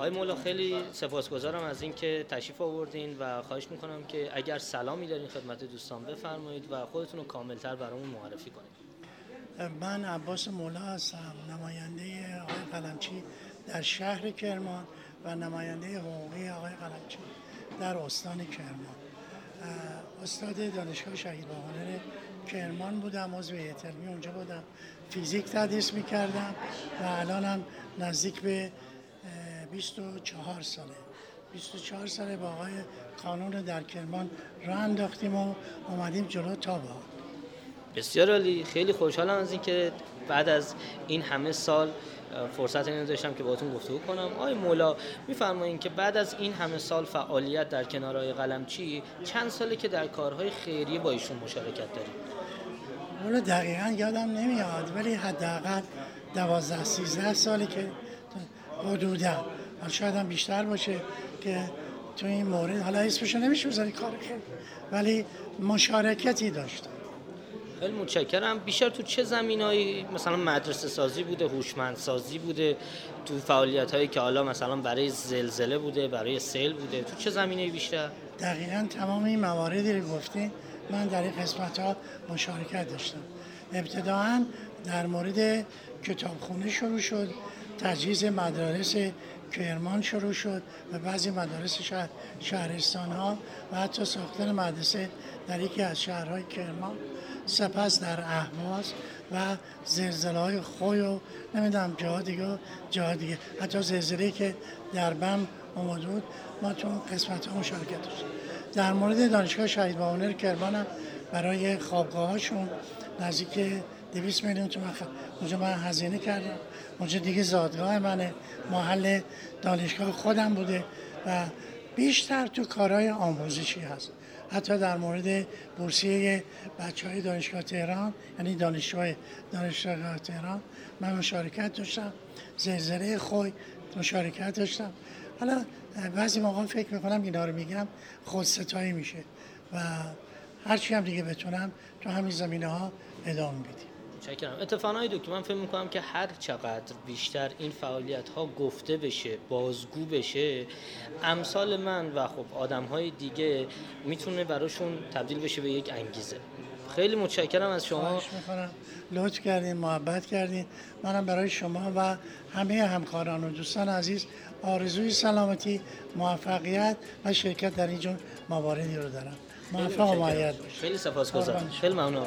آقای مولا خیلی سپاسگزارم از اینکه تشریف آوردین و خواهش می‌کنم که اگر سلامی دارین خدمت دوستان بفرمایید و خودتون رو کاملتر برامون معرفی کنید. من عباس مولا هستم نماینده آقای قلمچی در شهر کرمان و نماینده حقوقی آقای قلمچی در استان کرمان. استاد دانشگاه شهید باهنر کرمان بودم عضو هیئت اونجا بودم. فیزیک تدریس می‌کردم و الانم نزدیک به 24 ساله. 24 ساله با آقای قانون در کرمان راه انداختیم و اومدیم جلو تا با بسیار عالی. خیلی خوشحالم از اینکه بعد از این همه سال فرصت اینو داشتم که باهاتون گفتگو کنم. آقای مولا میفرمایین که بعد از این همه سال فعالیت در کنارهای قلمچی چند ساله که در کارهای خیریه با ایشون مشارکت دارید؟ مولا دقیقا یادم نمیاد ولی حداقل 12 13 سالی که حدودا. شاید هم بیشتر باشه که تو این مورد حالا اسمشو نمیشه بذاری کار خیلی ولی مشارکتی داشت. خیلی متشکرم. بیشتر تو چه زمینایی مثلا مدرسه سازی بوده هوشمند سازی بوده تو فعالیت هایی که حالا مثلا برای زلزله بوده برای سیل بوده تو چه زمینه بیشتر؟ دقیقا تمام این مواردی رو گفتین من در این قسمت ها مشارکت داشتم. ابتداعا در مورد کتابخونه شروع شد. تجهیز مدارس کرمان شروع شد و بعضی مدارس شهر شهرستان ها و حتی ساختن مدرسه در یکی از شهرهای کرمان سپس در اهواز و زلزله های خوی و نمی‌دونم جاها دیگه جاها دیگه. حتی زلزله که در بم اومد بود ما تو قسمت ها مشارکت داشتیم. در مورد دانشگاه شهید باونر کرمان هم برای خوابگاه هاشون نزدیک 200 میلیون تومن. اونجا من هزینه کردم. اونجا دیگه زادگاه منه. محل دانشگاه خودم بوده و بیشتر تو کارهای آموزشی هست. حتی در مورد بورسیه بچه های دانشگاه تهران یعنی دانشگاه دانشگاه تهران من مشارکت داشتم. زلزله خوی مشارکت داشتم. حالا بعضی موقع فکر می‌کنم اینا رو میگم خود ستایی میشه و هرچی هم دیگه بتونم تو همین زمینه ها ادامه بدیم. متشکرم. اتفاقای دکتر من فکر می‌کنم که هر چقدر بیشتر این فعالیت ها گفته بشه بازگو بشه امثال من و خب آدم های دیگه می‌تونه براشون تبدیل بشه به یک انگیزه. خیلی متشکرم از شما. لطف کردین محبت کردین. منم برای شما و همه همکاران و دوستان عزیز آرزوی سلامتی موفقیت و شرکت در این مواردی رو دارم. موفق و معید خیلی سپاسگزارم. خیلی ممنون.